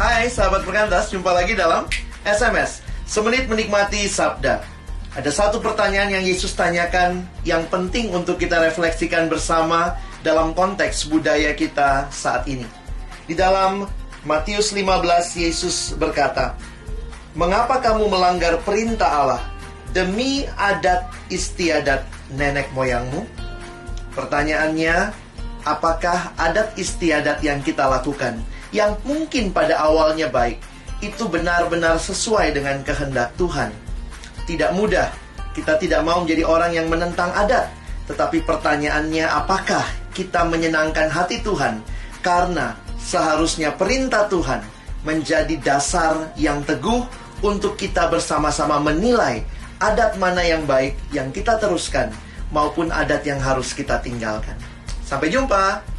Hai sahabat perkantas, jumpa lagi dalam SMS Semenit menikmati Sabda. Ada satu pertanyaan yang Yesus tanyakan Yang penting untuk kita refleksikan bersama Dalam konteks budaya kita saat ini. Di dalam Matius 15 Yesus berkata Mengapa kamu melanggar perintah Allah? Demi adat istiadat nenek moyangmu? Pertanyaannya, apakah adat istiadat yang kita lakukan yang mungkin pada awalnya baik itu benar-benar sesuai dengan kehendak Tuhan. Tidak mudah, kita tidak mau menjadi orang yang menentang adat, tetapi pertanyaannya apakah kita menyenangkan hati Tuhan karena seharusnya perintah Tuhan menjadi dasar yang teguh untuk kita bersama-sama menilai adat mana yang baik yang kita teruskan maupun adat yang harus kita tinggalkan. Sampai jumpa.